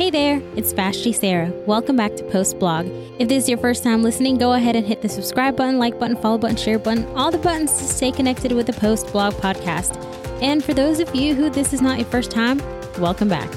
Hey there, it's Vashti Sarah. Welcome back to Post Blog. If this is your first time listening, go ahead and hit the subscribe button, like button, follow button, share button, all the buttons to stay connected with the Post Blog podcast. And for those of you who this is not your first time, welcome back.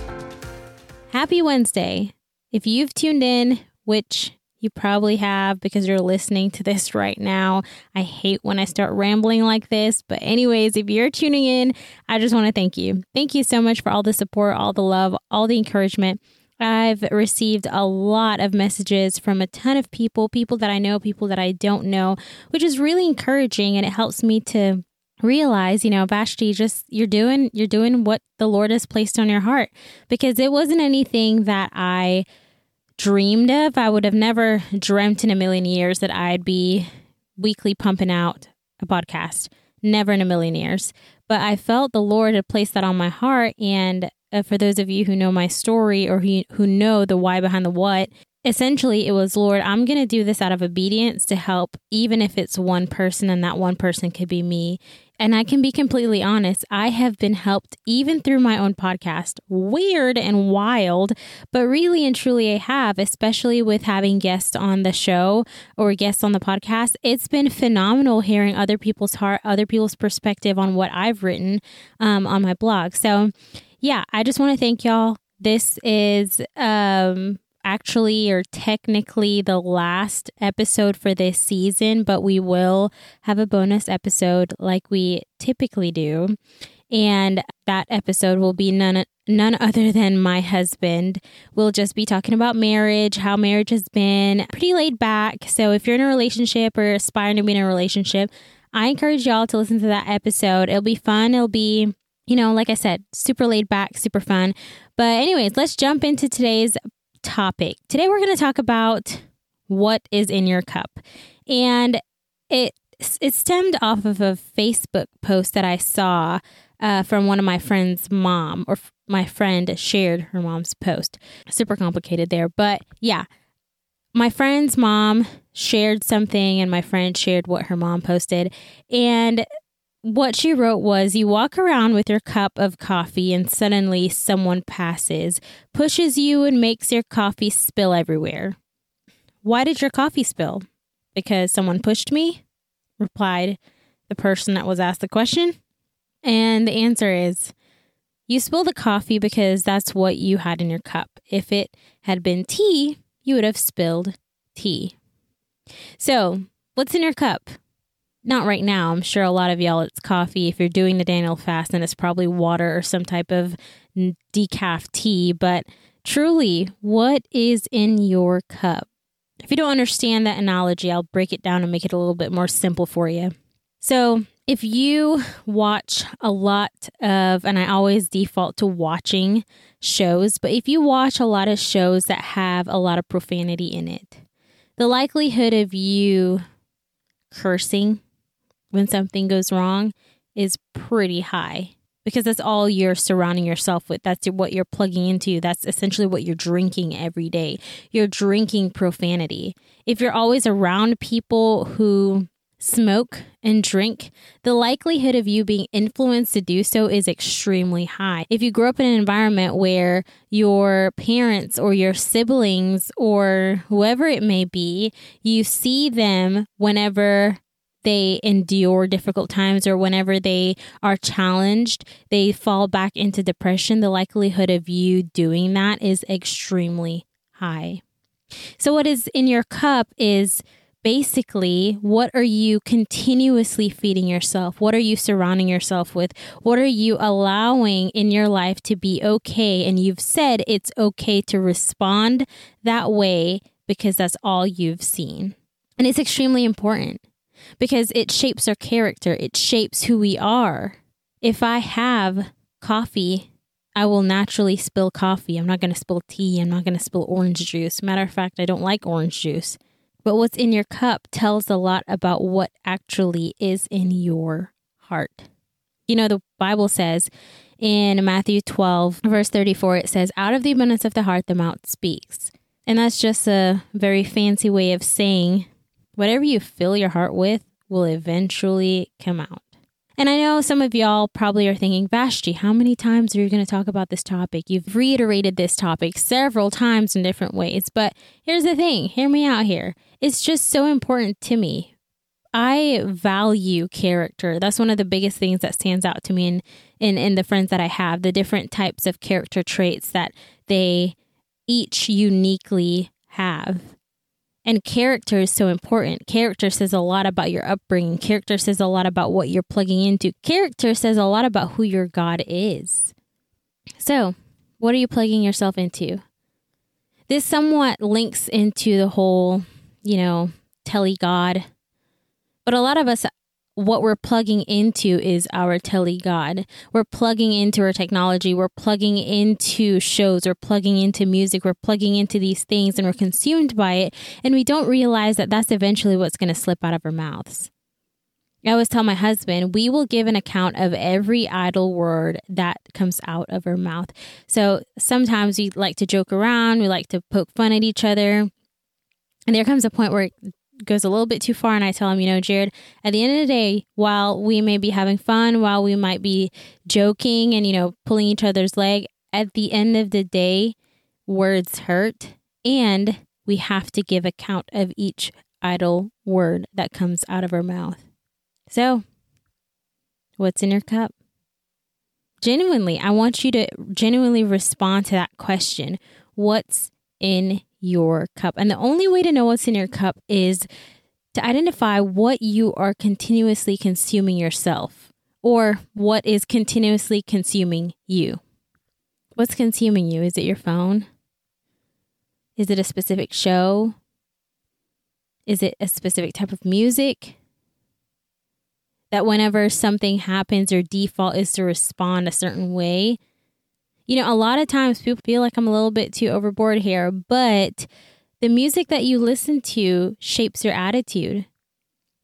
Happy Wednesday. If you've tuned in, which you probably have because you're listening to this right now. I hate when I start rambling like this. But, anyways, if you're tuning in, I just want to thank you. Thank you so much for all the support, all the love, all the encouragement. I've received a lot of messages from a ton of people, people that I know, people that I don't know, which is really encouraging and it helps me to realize, you know, Vashti, just you're doing you're doing what the Lord has placed on your heart because it wasn't anything that I dreamed of. I would have never dreamt in a million years that I'd be weekly pumping out a podcast. Never in a million years. But I felt the Lord had placed that on my heart. And uh, for those of you who know my story or who, who know the why behind the what, essentially it was, Lord, I'm going to do this out of obedience to help, even if it's one person and that one person could be me. And I can be completely honest, I have been helped even through my own podcast. Weird and wild, but really and truly I have, especially with having guests on the show or guests on the podcast. It's been phenomenal hearing other people's heart, other people's perspective on what I've written um, on my blog. So, yeah, I just want to thank y'all. This is um, actually or technically the last episode for this season, but we will have a bonus episode like we typically do. And that episode will be none none other than my husband. We'll just be talking about marriage, how marriage has been pretty laid back. So if you're in a relationship or aspiring to be in a relationship, I encourage y'all to listen to that episode. It'll be fun. It'll be, you know, like I said, super laid back, super fun. But anyways, let's jump into today's topic. Today we're going to talk about what is in your cup. And it it stemmed off of a Facebook post that I saw uh, from one of my friend's mom, or f- my friend shared her mom's post. Super complicated there, but yeah, my friend's mom shared something, and my friend shared what her mom posted, and what she wrote was You walk around with your cup of coffee, and suddenly someone passes, pushes you, and makes your coffee spill everywhere. Why did your coffee spill? Because someone pushed me? replied the person that was asked the question. And the answer is You spilled the coffee because that's what you had in your cup. If it had been tea, you would have spilled tea. So, what's in your cup? Not right now. I'm sure a lot of y'all it's coffee. If you're doing the Daniel fast, then it's probably water or some type of decaf tea. But truly, what is in your cup? If you don't understand that analogy, I'll break it down and make it a little bit more simple for you. So, if you watch a lot of, and I always default to watching shows, but if you watch a lot of shows that have a lot of profanity in it, the likelihood of you cursing when something goes wrong is pretty high because that's all you're surrounding yourself with. That's what you're plugging into. That's essentially what you're drinking every day. You're drinking profanity. If you're always around people who smoke and drink, the likelihood of you being influenced to do so is extremely high. If you grow up in an environment where your parents or your siblings or whoever it may be, you see them whenever they endure difficult times or whenever they are challenged, they fall back into depression, the likelihood of you doing that is extremely high. So, what is in your cup is basically what are you continuously feeding yourself? What are you surrounding yourself with? What are you allowing in your life to be okay? And you've said it's okay to respond that way because that's all you've seen. And it's extremely important because it shapes our character, it shapes who we are. If I have coffee, I will naturally spill coffee. I'm not going to spill tea. I'm not going to spill orange juice. Matter of fact, I don't like orange juice. But what's in your cup tells a lot about what actually is in your heart. You know, the Bible says in Matthew 12, verse 34, it says, Out of the abundance of the heart, the mouth speaks. And that's just a very fancy way of saying whatever you fill your heart with will eventually come out. And I know some of y'all probably are thinking, Vashti, how many times are you going to talk about this topic? You've reiterated this topic several times in different ways. But here's the thing hear me out here. It's just so important to me. I value character. That's one of the biggest things that stands out to me in, in, in the friends that I have, the different types of character traits that they each uniquely have. And character is so important. Character says a lot about your upbringing. Character says a lot about what you're plugging into. Character says a lot about who your God is. So, what are you plugging yourself into? This somewhat links into the whole, you know, telly God. But a lot of us what we're plugging into is our tele god. We're plugging into our technology. We're plugging into shows. We're plugging into music. We're plugging into these things and we're consumed by it. And we don't realize that that's eventually what's going to slip out of our mouths. I always tell my husband, we will give an account of every idle word that comes out of our mouth. So sometimes we like to joke around, we like to poke fun at each other. And there comes a point where goes a little bit too far and I tell him, you know, Jared, at the end of the day, while we may be having fun, while we might be joking and, you know, pulling each other's leg, at the end of the day, words hurt and we have to give account of each idle word that comes out of our mouth. So, what's in your cup? Genuinely, I want you to genuinely respond to that question. What's in your cup. And the only way to know what's in your cup is to identify what you are continuously consuming yourself or what is continuously consuming you. What's consuming you? Is it your phone? Is it a specific show? Is it a specific type of music? That whenever something happens, your default is to respond a certain way you know, a lot of times people feel like I'm a little bit too overboard here, but the music that you listen to shapes your attitude.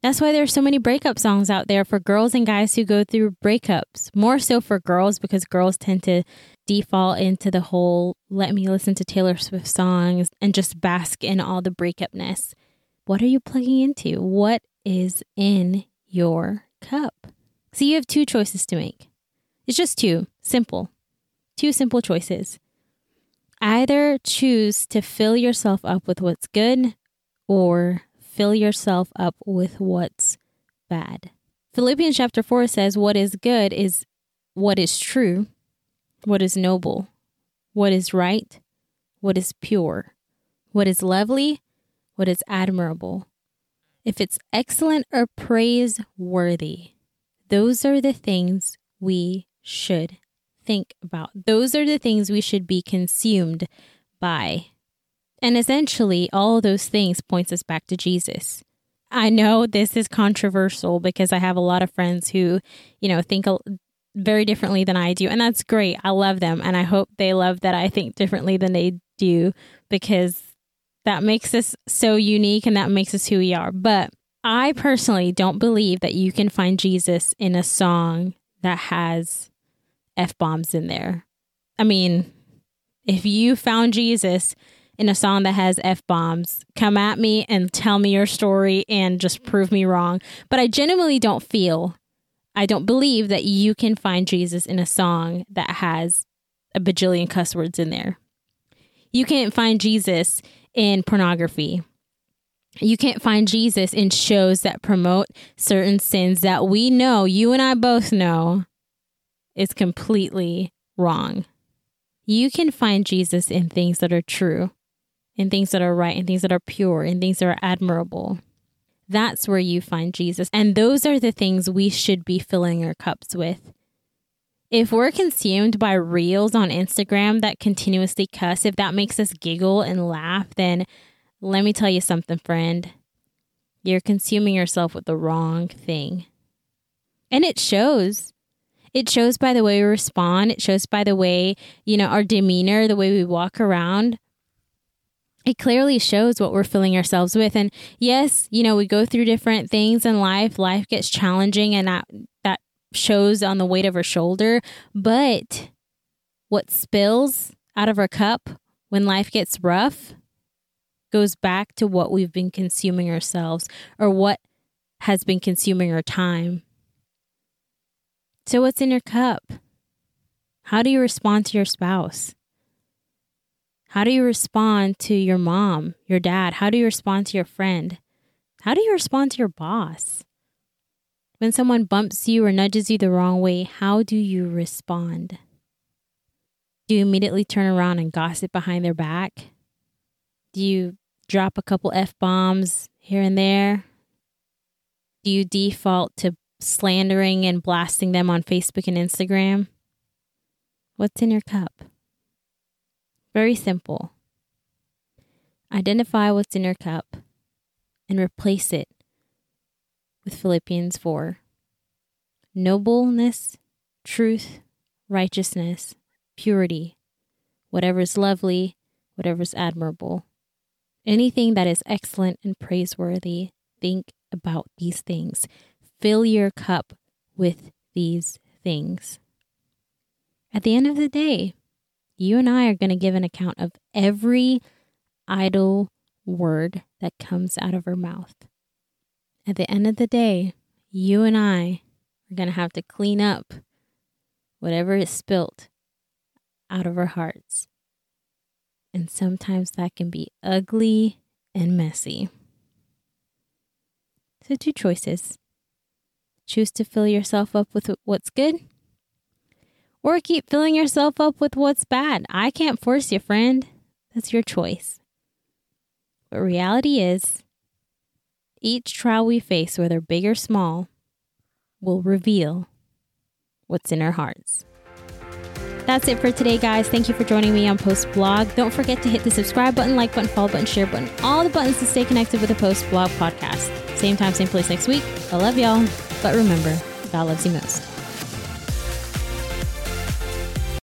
That's why there's so many breakup songs out there for girls and guys who go through breakups. More so for girls because girls tend to default into the whole let me listen to Taylor Swift songs and just bask in all the breakupness. What are you plugging into? What is in your cup? So you have two choices to make. It's just two, simple two simple choices. Either choose to fill yourself up with what's good or fill yourself up with what's bad. Philippians chapter 4 says, What is good is what is true, what is noble, what is right, what is pure, what is lovely, what is admirable. If it's excellent or praiseworthy, those are the things we should think about. Those are the things we should be consumed by. And essentially, all those things points us back to Jesus. I know this is controversial because I have a lot of friends who, you know, think very differently than I do. And that's great. I love them. And I hope they love that I think differently than they do because that makes us so unique and that makes us who we are. But I personally don't believe that you can find Jesus in a song that has F bombs in there. I mean, if you found Jesus in a song that has F bombs, come at me and tell me your story and just prove me wrong. But I genuinely don't feel, I don't believe that you can find Jesus in a song that has a bajillion cuss words in there. You can't find Jesus in pornography. You can't find Jesus in shows that promote certain sins that we know, you and I both know, is completely wrong. You can find Jesus in things that are true, in things that are right, in things that are pure, in things that are admirable. That's where you find Jesus. And those are the things we should be filling our cups with. If we're consumed by reels on Instagram that continuously cuss, if that makes us giggle and laugh, then let me tell you something, friend. You're consuming yourself with the wrong thing. And it shows. It shows by the way we respond. It shows by the way, you know, our demeanor, the way we walk around. It clearly shows what we're filling ourselves with. And yes, you know, we go through different things in life. Life gets challenging and that, that shows on the weight of our shoulder. But what spills out of our cup when life gets rough goes back to what we've been consuming ourselves or what has been consuming our time So, what's in your cup? How do you respond to your spouse? How do you respond to your mom, your dad? How do you respond to your friend? How do you respond to your boss? When someone bumps you or nudges you the wrong way, how do you respond? Do you immediately turn around and gossip behind their back? Do you drop a couple F bombs here and there? Do you default to slandering and blasting them on Facebook and Instagram? What's in your cup? Very simple. Identify what's in your cup and replace it with Philippians 4. Nobleness, truth, righteousness, purity, whatever is lovely, whatever is admirable. Anything that is excellent and praiseworthy, think about these things. Fill your cup with these things. At the end of the day, you and I are going to give an account of every idle word that comes out of our mouth. At the end of the day, you and I are going to have to clean up whatever is spilt out of our hearts. And sometimes that can be ugly and messy. So, two choices choose to fill yourself up with what's good, or keep filling yourself up with what's bad. I can't force you, friend. That's your choice. But reality is, each trial we face, whether big or small, will reveal what's in our hearts. That's it for today, guys. Thank you for joining me on Post Blog. Don't forget to hit the subscribe button, like button, follow button, share button, all the buttons to stay connected with the Post Blog podcast. Same time, same place next week. I love y'all. But remember, God loves you most.